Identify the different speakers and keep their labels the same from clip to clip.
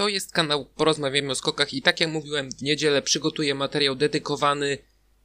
Speaker 1: To jest kanał Porozmawiamy o skokach i tak jak mówiłem, w niedzielę przygotuję materiał dedykowany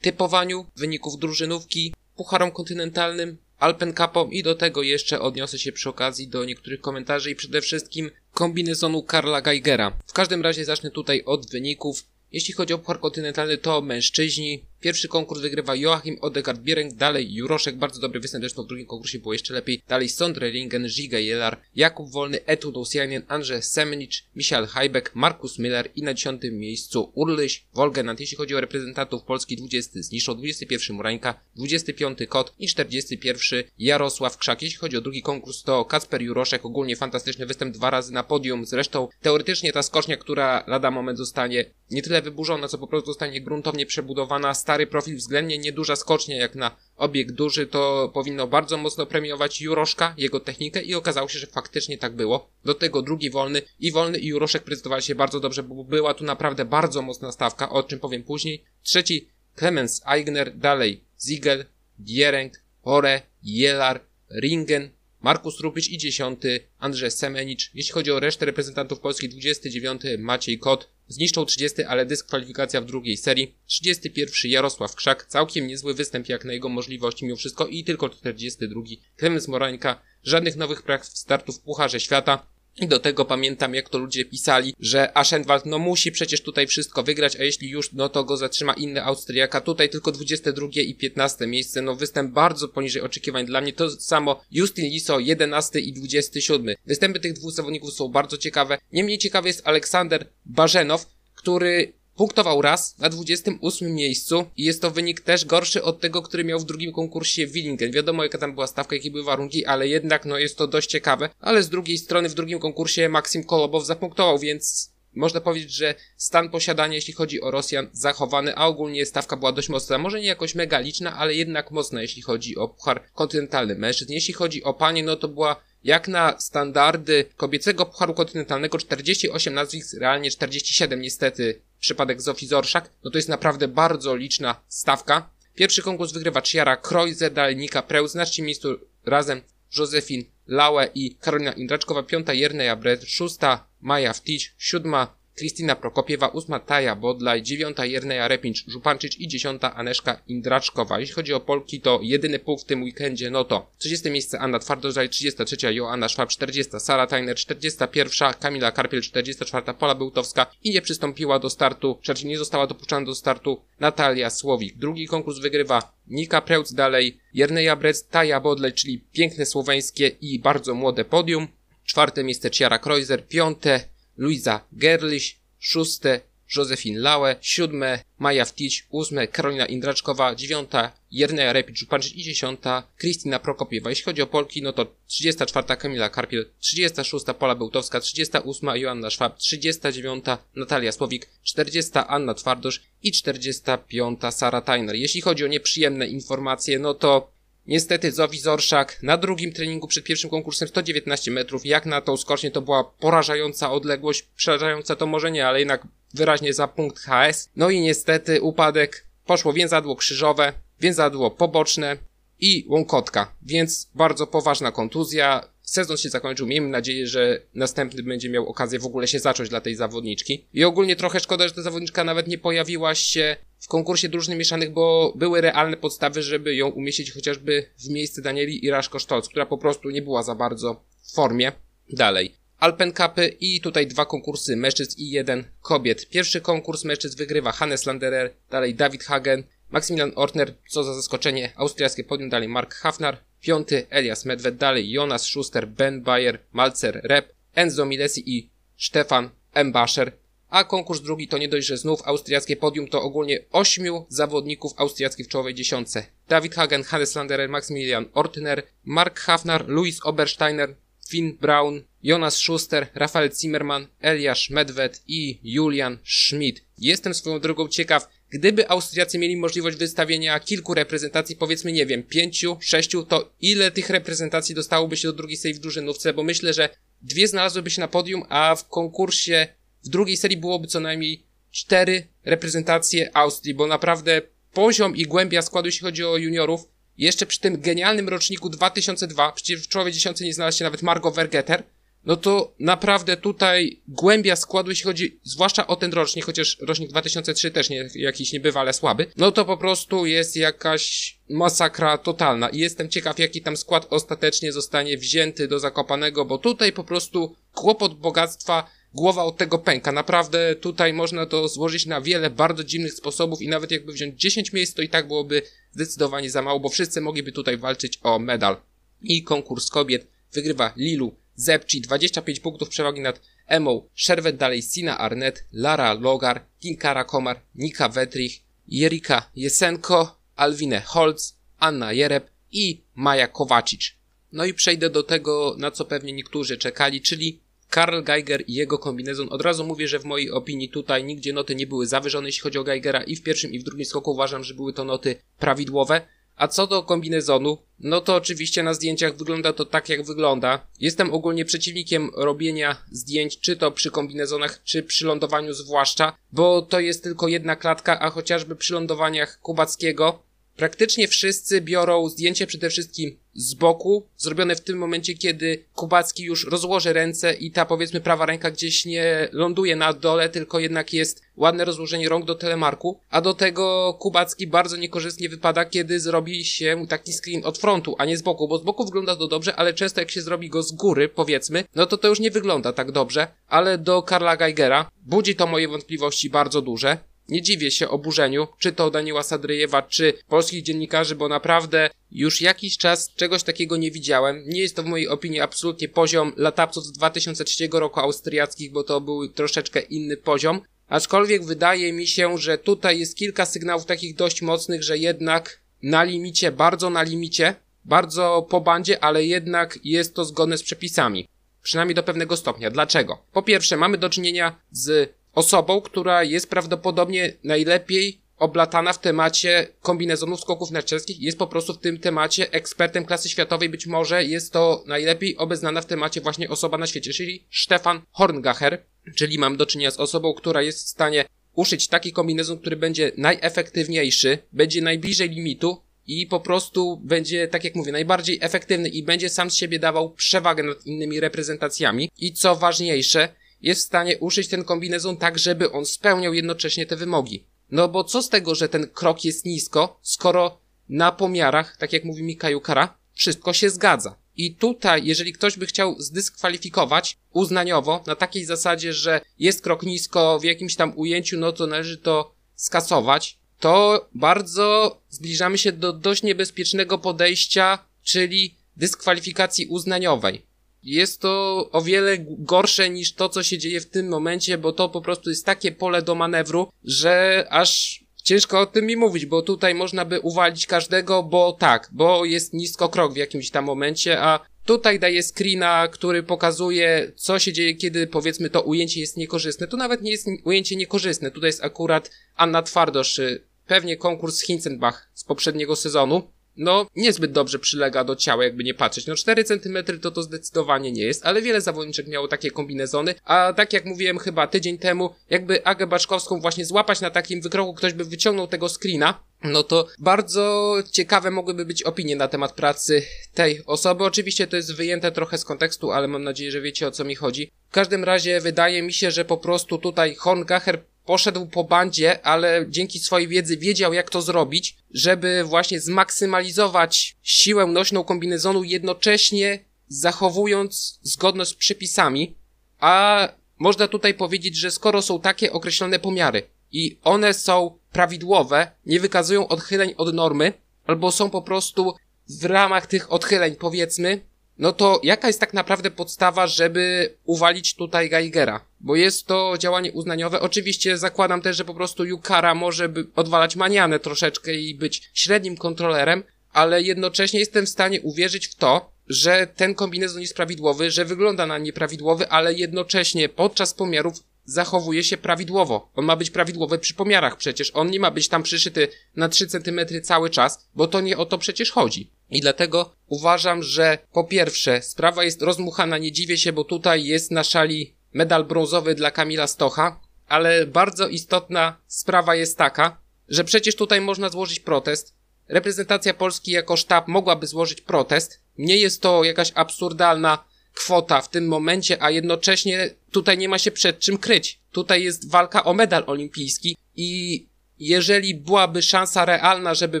Speaker 1: typowaniu wyników drużynówki, pucharom kontynentalnym, Alpen Cupom i do tego jeszcze odniosę się przy okazji do niektórych komentarzy i przede wszystkim kombinezonu Karla Geigera. W każdym razie zacznę tutaj od wyników. Jeśli chodzi o Puchar Kontynentalny, to mężczyźni. Pierwszy konkurs wygrywa Joachim Odegaard Biereng, dalej Juroszek, bardzo dobry występ, zresztą w drugim konkursie było jeszcze lepiej. Dalej Sondre Ringen, Giga Jelar, Jakub Wolny, Etu Dosianin, Andrzej Semenic, Michael Hajbek, Markus Miller i na dziesiątym miejscu Urlyś Wolgenant. Jeśli chodzi o reprezentantów Polski, 20 Zniszczą, 21 Murańka, 25 Kot i 41 Jarosław Krzak. Jeśli chodzi o drugi konkurs, to Kacper Juroszek, ogólnie fantastyczny występ, dwa razy na podium. Zresztą teoretycznie ta skocznia, która lada moment zostanie nie tyle wyburzona, co po prostu zostanie gruntownie przebudowana, stary profil, względnie nieduża skocznia jak na obiekt duży, to powinno bardzo mocno premiować Juroszka, jego technikę i okazało się, że faktycznie tak było. Do tego drugi wolny i wolny i Juroszek prezentowali się bardzo dobrze, bo była tu naprawdę bardzo mocna stawka, o czym powiem później. Trzeci Clemens Eigner, dalej Ziegel, Giereng, Ore, Jelar, Ringen, Markus Rupić i dziesiąty Andrzej Semenicz. Jeśli chodzi o resztę reprezentantów Polski, 29 Maciej Kot, Zniszczą 30, ale dyskwalifikacja w drugiej serii. 31 Jarosław Krzak, całkiem niezły występ jak na jego możliwości mimo wszystko i tylko 42 Klemens Morańka, żadnych nowych praw startów w Pucharze Świata. I do tego pamiętam, jak to ludzie pisali, że Aschenwald no musi przecież tutaj wszystko wygrać, a jeśli już, no to go zatrzyma inny Austriaka. Tutaj tylko 22 i 15 miejsce, no występ bardzo poniżej oczekiwań dla mnie. To samo Justin Liso 11 i 27. Występy tych dwóch zawodników są bardzo ciekawe. Niemniej ciekawy jest Aleksander Barzenow, który Punktował raz na 28 miejscu i jest to wynik też gorszy od tego, który miał w drugim konkursie Willingen. Wiadomo jaka tam była stawka, jakie były warunki, ale jednak no jest to dość ciekawe. Ale z drugiej strony w drugim konkursie Maksim Kolobow zapunktował, więc można powiedzieć, że stan posiadania, jeśli chodzi o Rosjan, zachowany, a ogólnie stawka była dość mocna. Może nie jakoś mega liczna, ale jednak mocna, jeśli chodzi o puchar kontynentalny mężczyzn. Jeśli chodzi o panie, no to była jak na standardy kobiecego pucharu kontynentalnego 48 nazwisk, realnie 47 niestety przypadek Zofii Zorszak, no to jest naprawdę bardzo liczna stawka. Pierwszy konkurs wygrywa Chiara Krojze, dalej Nika Preus, na trzecim miejscu razem Józefin Laue i Karolina Indraczkowa, piąta Jerneja Bred, szósta Maja Wtić, siódma Kristina Prokopiewa, ósma Taja Bodlaj, dziewiąta Jerneja Repincz-Żupanczyć i dziesiąta Aneszka Indraczkowa. Jeśli chodzi o Polki, to jedyny punkt w tym weekendzie, no to 30 miejsce Anna Twardożaj, 33 Joanna Szwab, 40 Sara Tajner, 41 Kamila Karpiel, 44 Pola Bełtowska i nie przystąpiła do startu, znaczy nie została dopuszczona do startu Natalia Słowik. Drugi konkurs wygrywa Nika Preutz dalej, Jerneja Brec, Taja Bodlej, czyli piękne słoweńskie i bardzo młode podium. Czwarte miejsce Ciara Kreuzer, piąte Luisa Gerlich, szóste Józefin Laue, siódme Maja Wtić, ósme Karolina Indraczkowa, dziewiąta Jerneja Repic Żupanczyk i dziesiąta Kristina Prokopiewa. Jeśli chodzi o Polki, no to 34 Kamila Karpiel, 36 Pola Bełtowska, 38 Joanna Szwab, 39 Natalia Słowik, 40 Anna Twardosz i 45 Sara Tajner. Jeśli chodzi o nieprzyjemne informacje, no to Niestety Zowi Zorszak na drugim treningu przed pierwszym konkursem 119 metrów, jak na tą skocznię to była porażająca odległość, przerażająca to może nie, ale jednak wyraźnie za punkt HS. No i niestety upadek, poszło więzadło krzyżowe, więzadło poboczne i łąkotka, więc bardzo poważna kontuzja. Sezon się zakończył, miejmy nadzieję, że następny będzie miał okazję w ogóle się zacząć dla tej zawodniczki. I ogólnie trochę szkoda, że ta zawodniczka nawet nie pojawiła się w konkursie drużyn mieszanych, bo były realne podstawy, żeby ją umieścić chociażby w miejsce Danieli Iraszko-Sztolc, która po prostu nie była za bardzo w formie. Dalej. Alpen Cupy i tutaj dwa konkursy mężczyzn i jeden kobiet. Pierwszy konkurs mężczyzn wygrywa Hannes Landerer, dalej David Hagen, Maximilian Ortner, co za zaskoczenie, austriackie podium, dalej Mark Hafnar, piąty Elias Medved, dalej Jonas Schuster, Ben Bayer, Malzer Rep, Enzo Milesi i Stefan Embascher. A konkurs drugi to nie dość, że znów austriackie podium, to ogólnie ośmiu zawodników austriackich w czołowej dziesiątce. David Hagen, Hannes Landerer, Maximilian Ortner, Mark Hafnar, Louis Obersteiner, Finn Braun, Jonas Schuster, Rafael Zimmermann, Eliasz Medved i Julian Schmidt. Jestem swoją drogą ciekaw, gdyby Austriacy mieli możliwość wystawienia kilku reprezentacji, powiedzmy, nie wiem, pięciu, sześciu, to ile tych reprezentacji dostałoby się do drugiej serii w drużynówce, bo myślę, że dwie znalazłyby się na podium, a w konkursie w drugiej serii byłoby co najmniej cztery reprezentacje Austrii, bo naprawdę poziom i głębia składu, jeśli chodzi o juniorów, jeszcze przy tym genialnym roczniku 2002, przecież w czołowej dziesiątce nie znalazł się nawet Margot Vergeter, no to naprawdę tutaj głębia składu, jeśli chodzi zwłaszcza o ten rocznik, chociaż rocznik 2003 też nie, jakiś niebywale słaby, no to po prostu jest jakaś masakra totalna. I jestem ciekaw, jaki tam skład ostatecznie zostanie wzięty do Zakopanego, bo tutaj po prostu kłopot bogactwa głowa od tego pęka. Naprawdę tutaj można to złożyć na wiele bardzo dziwnych sposobów i nawet jakby wziąć 10 miejsc, to i tak byłoby zdecydowanie za mało, bo wszyscy mogliby tutaj walczyć o medal. I konkurs kobiet wygrywa Lilu Zepchi 25 punktów przewagi nad Emą, Sherwet dalej Sina Arnett, Lara Logar, Kinkara Komar, Nika Wetrich, Jerika Jesenko, Alwinę Holz, Anna Jereb i Maja Kowacic. No i przejdę do tego, na co pewnie niektórzy czekali, czyli Karl Geiger i jego kombinezon. Od razu mówię, że w mojej opinii tutaj nigdzie noty nie były zawyżone, jeśli chodzi o Geigera i w pierwszym i w drugim skoku uważam, że były to noty prawidłowe. A co do kombinezonu, no to oczywiście na zdjęciach wygląda to tak, jak wygląda. Jestem ogólnie przeciwnikiem robienia zdjęć, czy to przy kombinezonach, czy przy lądowaniu zwłaszcza, bo to jest tylko jedna klatka, a chociażby przy lądowaniach Kubackiego Praktycznie wszyscy biorą zdjęcie przede wszystkim z boku, zrobione w tym momencie, kiedy Kubacki już rozłoży ręce i ta powiedzmy prawa ręka gdzieś nie ląduje na dole, tylko jednak jest ładne rozłożenie rąk do telemarku, a do tego Kubacki bardzo niekorzystnie wypada, kiedy zrobi się taki screen od frontu, a nie z boku, bo z boku wygląda to dobrze, ale często jak się zrobi go z góry, powiedzmy, no to to już nie wygląda tak dobrze, ale do Karla Geigera budzi to moje wątpliwości bardzo duże. Nie dziwię się oburzeniu, czy to Daniela Sadryjewa, czy polskich dziennikarzy, bo naprawdę już jakiś czas czegoś takiego nie widziałem. Nie jest to w mojej opinii absolutnie poziom latapców z 2003 roku austriackich, bo to był troszeczkę inny poziom. Aczkolwiek wydaje mi się, że tutaj jest kilka sygnałów takich dość mocnych, że jednak na limicie, bardzo na limicie, bardzo po bandzie, ale jednak jest to zgodne z przepisami. Przynajmniej do pewnego stopnia. Dlaczego? Po pierwsze, mamy do czynienia z osobą, która jest prawdopodobnie najlepiej oblatana w temacie kombinezonów skoków narciarskich jest po prostu w tym temacie ekspertem klasy światowej, być może jest to najlepiej obeznana w temacie właśnie osoba na świecie, czyli Stefan Horngacher, czyli mam do czynienia z osobą, która jest w stanie uszyć taki kombinezon, który będzie najefektywniejszy, będzie najbliżej limitu i po prostu będzie, tak jak mówię, najbardziej efektywny i będzie sam z siebie dawał przewagę nad innymi reprezentacjami. I co ważniejsze, jest w stanie uszyć ten kombinezon tak, żeby on spełniał jednocześnie te wymogi. No bo co z tego, że ten krok jest nisko, skoro na pomiarach, tak jak mówi Mikaju Kara, wszystko się zgadza. I tutaj, jeżeli ktoś by chciał zdyskwalifikować uznaniowo na takiej zasadzie, że jest krok nisko w jakimś tam ujęciu, no to należy to skasować, to bardzo zbliżamy się do dość niebezpiecznego podejścia, czyli dyskwalifikacji uznaniowej. Jest to o wiele gorsze niż to, co się dzieje w tym momencie, bo to po prostu jest takie pole do manewru, że aż ciężko o tym mi mówić, bo tutaj można by uwalić każdego, bo tak, bo jest nisko krok w jakimś tam momencie, a tutaj daje screena, który pokazuje, co się dzieje, kiedy powiedzmy to ujęcie jest niekorzystne. To nawet nie jest ujęcie niekorzystne, tutaj jest akurat Anna Twardosz, pewnie konkurs Hinzenbach z poprzedniego sezonu, no niezbyt dobrze przylega do ciała, jakby nie patrzeć. No 4 cm to to zdecydowanie nie jest, ale wiele zawodniczek miało takie kombinezony, a tak jak mówiłem chyba tydzień temu, jakby Agę Baczkowską właśnie złapać na takim wykroku, ktoś by wyciągnął tego screena, no to bardzo ciekawe mogłyby być opinie na temat pracy tej osoby. Oczywiście to jest wyjęte trochę z kontekstu, ale mam nadzieję, że wiecie o co mi chodzi. W każdym razie wydaje mi się, że po prostu tutaj Horngacher poszedł po bandzie, ale dzięki swojej wiedzy wiedział jak to zrobić, żeby właśnie zmaksymalizować siłę nośną kombinezonu jednocześnie zachowując zgodność z przepisami, a można tutaj powiedzieć, że skoro są takie określone pomiary i one są prawidłowe, nie wykazują odchyleń od normy, albo są po prostu w ramach tych odchyleń, powiedzmy, no to jaka jest tak naprawdę podstawa, żeby uwalić tutaj Geigera? Bo jest to działanie uznaniowe. Oczywiście zakładam też, że po prostu Yukara może odwalać manianę troszeczkę i być średnim kontrolerem, ale jednocześnie jestem w stanie uwierzyć w to, że ten kombinezon jest prawidłowy, że wygląda na nieprawidłowy, ale jednocześnie podczas pomiarów zachowuje się prawidłowo. On ma być prawidłowy przy pomiarach przecież. On nie ma być tam przyszyty na 3 cm cały czas, bo to nie o to przecież chodzi. I dlatego uważam, że po pierwsze sprawa jest rozmuchana, nie dziwię się, bo tutaj jest na szali medal brązowy dla Kamila Stocha, ale bardzo istotna sprawa jest taka, że przecież tutaj można złożyć protest. Reprezentacja Polski jako sztab mogłaby złożyć protest. Nie jest to jakaś absurdalna kwota w tym momencie, a jednocześnie tutaj nie ma się przed czym kryć. Tutaj jest walka o medal olimpijski i jeżeli byłaby szansa realna, żeby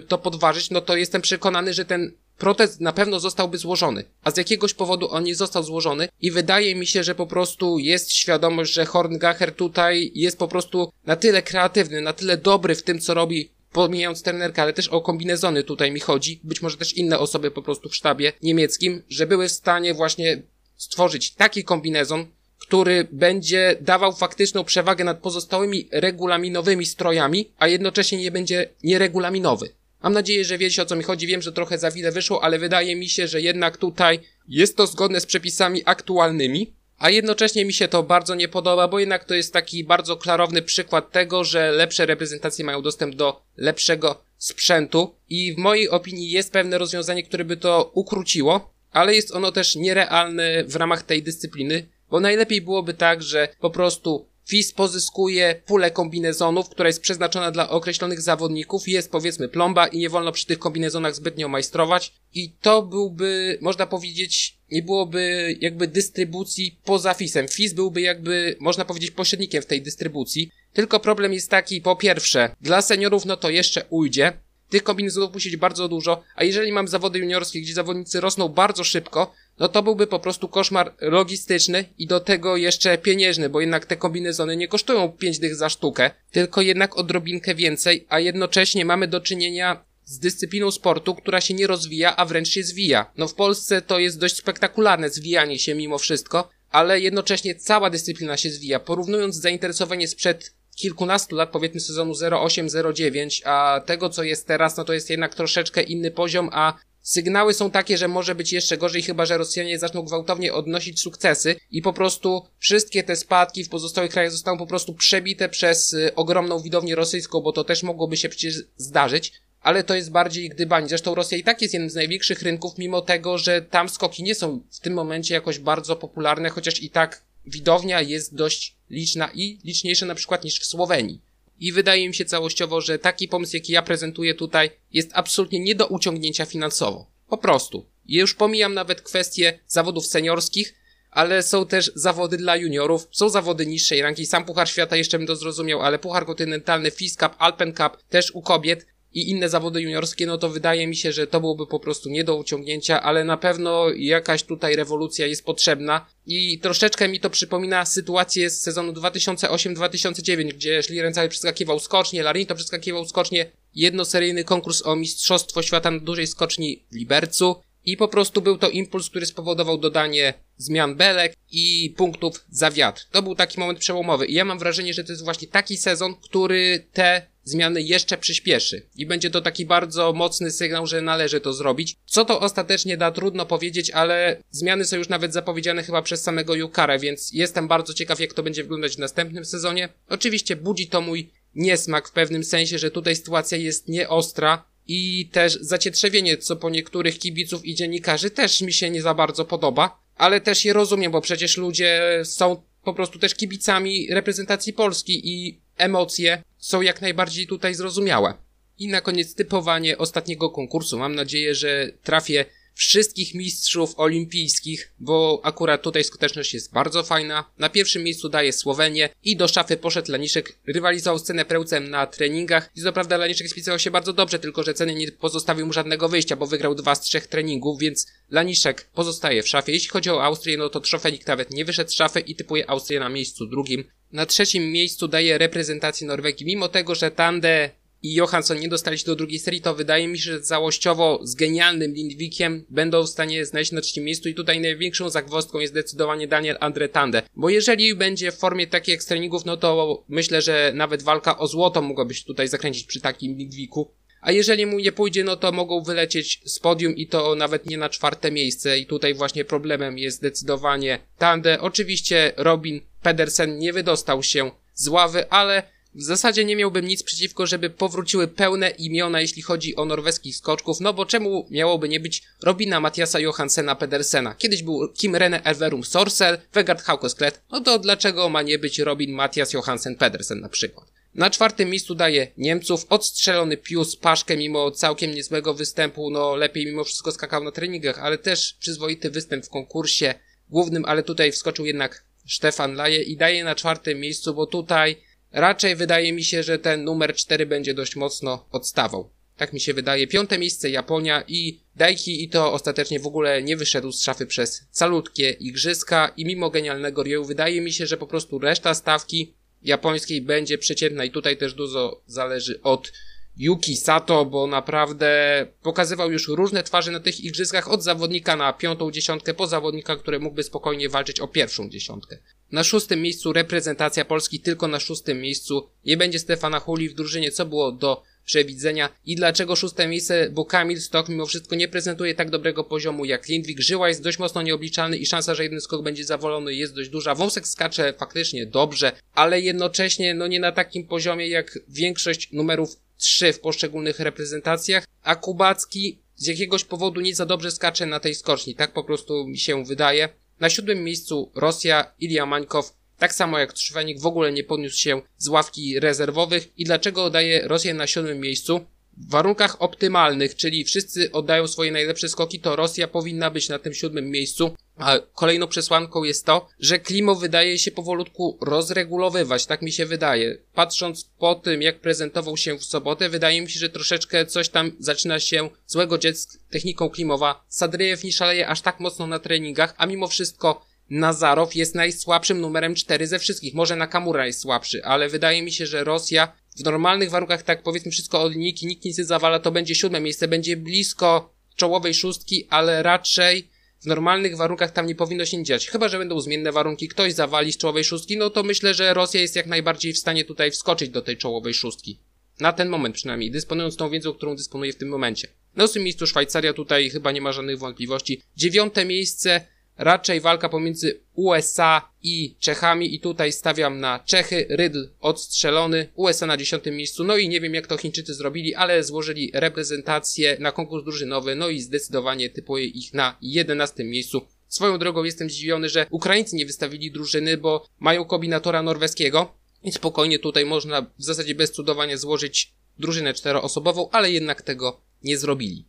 Speaker 1: to podważyć, no to jestem przekonany, że ten protest na pewno zostałby złożony, a z jakiegoś powodu on nie został złożony i wydaje mi się, że po prostu jest świadomość, że Horngacher tutaj jest po prostu na tyle kreatywny, na tyle dobry w tym, co robi, pomijając trenerkę, ale też o kombinezony tutaj mi chodzi, być może też inne osoby po prostu w sztabie niemieckim, że były w stanie właśnie stworzyć taki kombinezon, który będzie dawał faktyczną przewagę nad pozostałymi regulaminowymi strojami, a jednocześnie nie będzie nieregulaminowy. Mam nadzieję, że wiecie o co mi chodzi. Wiem, że trochę za wiele wyszło, ale wydaje mi się, że jednak tutaj jest to zgodne z przepisami aktualnymi, a jednocześnie mi się to bardzo nie podoba, bo jednak to jest taki bardzo klarowny przykład tego, że lepsze reprezentacje mają dostęp do lepszego sprzętu i w mojej opinii jest pewne rozwiązanie, które by to ukróciło, ale jest ono też nierealne w ramach tej dyscypliny, bo najlepiej byłoby tak, że po prostu FIS pozyskuje pulę kombinezonów, która jest przeznaczona dla określonych zawodników. Jest powiedzmy plomba i nie wolno przy tych kombinezonach zbytnio majstrować. I to byłby, można powiedzieć, nie byłoby jakby dystrybucji poza FISem. FIS byłby jakby, można powiedzieć, pośrednikiem w tej dystrybucji. Tylko problem jest taki, po pierwsze, dla seniorów no to jeszcze ujdzie, tych kombinezonów musi być bardzo dużo, a jeżeli mam zawody juniorskie, gdzie zawodnicy rosną bardzo szybko, no to byłby po prostu koszmar logistyczny i do tego jeszcze pieniężny, bo jednak te kombinezony nie kosztują 5 dych za sztukę, tylko jednak odrobinkę więcej, a jednocześnie mamy do czynienia z dyscypliną sportu, która się nie rozwija, a wręcz się zwija. No w Polsce to jest dość spektakularne zwijanie się mimo wszystko, ale jednocześnie cała dyscyplina się zwija. Porównując zainteresowanie sprzed kilkunastu lat, powiedzmy sezonu 08-09, a tego co jest teraz, no to jest jednak troszeczkę inny poziom, a Sygnały są takie, że może być jeszcze gorzej, chyba że Rosjanie zaczną gwałtownie odnosić sukcesy i po prostu wszystkie te spadki w pozostałych krajach zostaną po prostu przebite przez y, ogromną widownię rosyjską, bo to też mogłoby się przecież zdarzyć. Ale to jest bardziej gdybanie. Zresztą Rosja i tak jest jednym z największych rynków, mimo tego, że tam skoki nie są w tym momencie jakoś bardzo popularne, chociaż i tak widownia jest dość liczna i liczniejsza na przykład niż w Słowenii. I wydaje mi się całościowo, że taki pomysł, jaki ja prezentuję tutaj, jest absolutnie nie do uciągnięcia finansowo. Po prostu. Już pomijam nawet kwestie zawodów seniorskich, ale są też zawody dla juniorów, są zawody niższej rangi, sam Puchar Świata jeszcze bym to zrozumiał, ale Puchar Kontynentalny, FIS Cup, Alpen Cup, też u kobiet i inne zawody juniorskie, no to wydaje mi się, że to byłoby po prostu nie do uciągnięcia, ale na pewno jakaś tutaj rewolucja jest potrzebna i troszeczkę mi to przypomina sytuację z sezonu 2008-2009, gdzie Szliren przeskakiwał skocznie, Larinto przeskakiwał skocznie, jednoseryjny konkurs o Mistrzostwo Świata na dużej skoczni w Libercu i po prostu był to impuls, który spowodował dodanie zmian belek i punktów za wiatr. To był taki moment przełomowy i ja mam wrażenie, że to jest właśnie taki sezon, który te zmiany jeszcze przyspieszy i będzie to taki bardzo mocny sygnał, że należy to zrobić. Co to ostatecznie da, trudno powiedzieć, ale zmiany są już nawet zapowiedziane chyba przez samego Yukara, więc jestem bardzo ciekaw, jak to będzie wyglądać w następnym sezonie. Oczywiście budzi to mój niesmak w pewnym sensie, że tutaj sytuacja jest nieostra i też zacietrzewienie, co po niektórych kibiców i dziennikarzy też mi się nie za bardzo podoba, ale też je rozumiem, bo przecież ludzie są po prostu też kibicami reprezentacji Polski i emocje są jak najbardziej tutaj zrozumiałe. I na koniec typowanie ostatniego konkursu. Mam nadzieję, że trafię wszystkich mistrzów olimpijskich, bo akurat tutaj skuteczność jest bardzo fajna. Na pierwszym miejscu daje Słowenię i do szafy poszedł Laniszek, rywalizował z cenę prełcem na treningach i co prawda Laniszek spisywał się bardzo dobrze, tylko że ceny nie pozostawił mu żadnego wyjścia, bo wygrał dwa z trzech treningów, więc Laniszek pozostaje w szafie. Jeśli chodzi o Austrię, no to Trofenik nawet nie wyszedł z szafy i typuje Austrię na miejscu drugim. Na trzecim miejscu daje reprezentację Norwegii, mimo tego, że Tande i Johansson nie dostali się do drugiej serii, to wydaje mi się, że całościowo z genialnym Lindvikiem będą w stanie znaleźć na trzecim miejscu i tutaj największą zagwozdką jest zdecydowanie Daniel Andre Tande. Bo jeżeli będzie w formie takiej jak z treningów, no to myślę, że nawet walka o złoto mogłaby się tutaj zakręcić przy takim Lindviku. A jeżeli mu nie pójdzie, no to mogą wylecieć z podium i to nawet nie na czwarte miejsce. I tutaj właśnie problemem jest zdecydowanie Tande. Oczywiście Robin Pedersen nie wydostał się z ławy, ale w zasadzie nie miałbym nic przeciwko, żeby powróciły pełne imiona, jeśli chodzi o norweskich skoczków, no bo czemu miałoby nie być Robina Matiasa Johansena Pedersena? Kiedyś był Kim Rene Elverum Sorsel, Vegard Haukesklet, no to dlaczego ma nie być Robin Matias Johansen Pedersen na przykład? Na czwartym miejscu daje Niemców, odstrzelony Pius Paszkę mimo całkiem niezłego występu, no lepiej mimo wszystko skakał na treningach, ale też przyzwoity występ w konkursie. głównym, ale tutaj wskoczył jednak Stefan Laje i daje na czwartym miejscu, bo tutaj raczej wydaje mi się, że ten numer 4 będzie dość mocno odstawał. Tak mi się wydaje. Piąte miejsce Japonia i Daiki i to ostatecznie w ogóle nie wyszedł z szafy przez calutkie igrzyska i mimo genialnego rieju wydaje mi się, że po prostu reszta stawki japońskiej będzie przeciętna i tutaj też dużo zależy od Yuki Sato, bo naprawdę pokazywał już różne twarze na tych igrzyskach od zawodnika na piątą dziesiątkę po zawodnika, który mógłby spokojnie walczyć o pierwszą dziesiątkę. Na szóstym miejscu reprezentacja Polski, tylko na szóstym miejscu nie będzie Stefana Huli w drużynie, co było do przewidzenia. I dlaczego szóste miejsce? Bo Kamil Stok mimo wszystko nie prezentuje tak dobrego poziomu jak Lindwik. Żyła jest dość mocno nieobliczalny i szansa, że jeden skok będzie zawolony jest dość duża. Wąsek skacze faktycznie dobrze, ale jednocześnie no nie na takim poziomie jak większość numerów 3 w poszczególnych reprezentacjach, a Kubacki z jakiegoś powodu nie za dobrze skacze na tej skoczni. Tak po prostu mi się wydaje. Na siódmym miejscu Rosja, Ilya Mańkow tak samo jak Trzwenik w ogóle nie podniósł się z ławki rezerwowych i dlaczego oddaje Rosję na siódmym miejscu? W warunkach optymalnych, czyli wszyscy oddają swoje najlepsze skoki, to Rosja powinna być na tym siódmym miejscu. A kolejną przesłanką jest to, że klimo wydaje się powolutku rozregulowywać, tak mi się wydaje. Patrząc po tym, jak prezentował się w sobotę, wydaje mi się, że troszeczkę coś tam zaczyna się złego dzieć z techniką klimowa. Sadryjew nie szaleje aż tak mocno na treningach, a mimo wszystko Nazarow jest najsłabszym numerem 4 ze wszystkich. Może Nakamura jest słabszy, ale wydaje mi się, że Rosja w normalnych warunkach, tak powiedzmy wszystko od linijki, nikt nic nie zawala, to będzie siódme miejsce, będzie blisko czołowej szóstki, ale raczej w normalnych warunkach tam nie powinno się dziać. Chyba, że będą zmienne warunki, ktoś zawali z czołowej szóstki, no to myślę, że Rosja jest jak najbardziej w stanie tutaj wskoczyć do tej czołowej szóstki. Na ten moment przynajmniej, dysponując tą wiedzą, którą dysponuje w tym momencie. Na ósmym miejscu Szwajcaria, tutaj chyba nie ma żadnych wątpliwości. Dziewiąte miejsce raczej walka pomiędzy USA i Czechami i tutaj stawiam na Czechy, Rydl odstrzelony, USA na dziesiątym miejscu, no i nie wiem jak to Chińczycy zrobili, ale złożyli reprezentację na konkurs drużynowy, no i zdecydowanie typuję ich na jedenastym miejscu. Swoją drogą jestem zdziwiony, że Ukraińcy nie wystawili drużyny, bo mają kombinatora norweskiego i spokojnie tutaj można w zasadzie bez cudowania złożyć drużynę czteroosobową, ale jednak tego nie zrobili.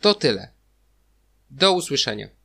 Speaker 1: To tyle. Do usłyszenia.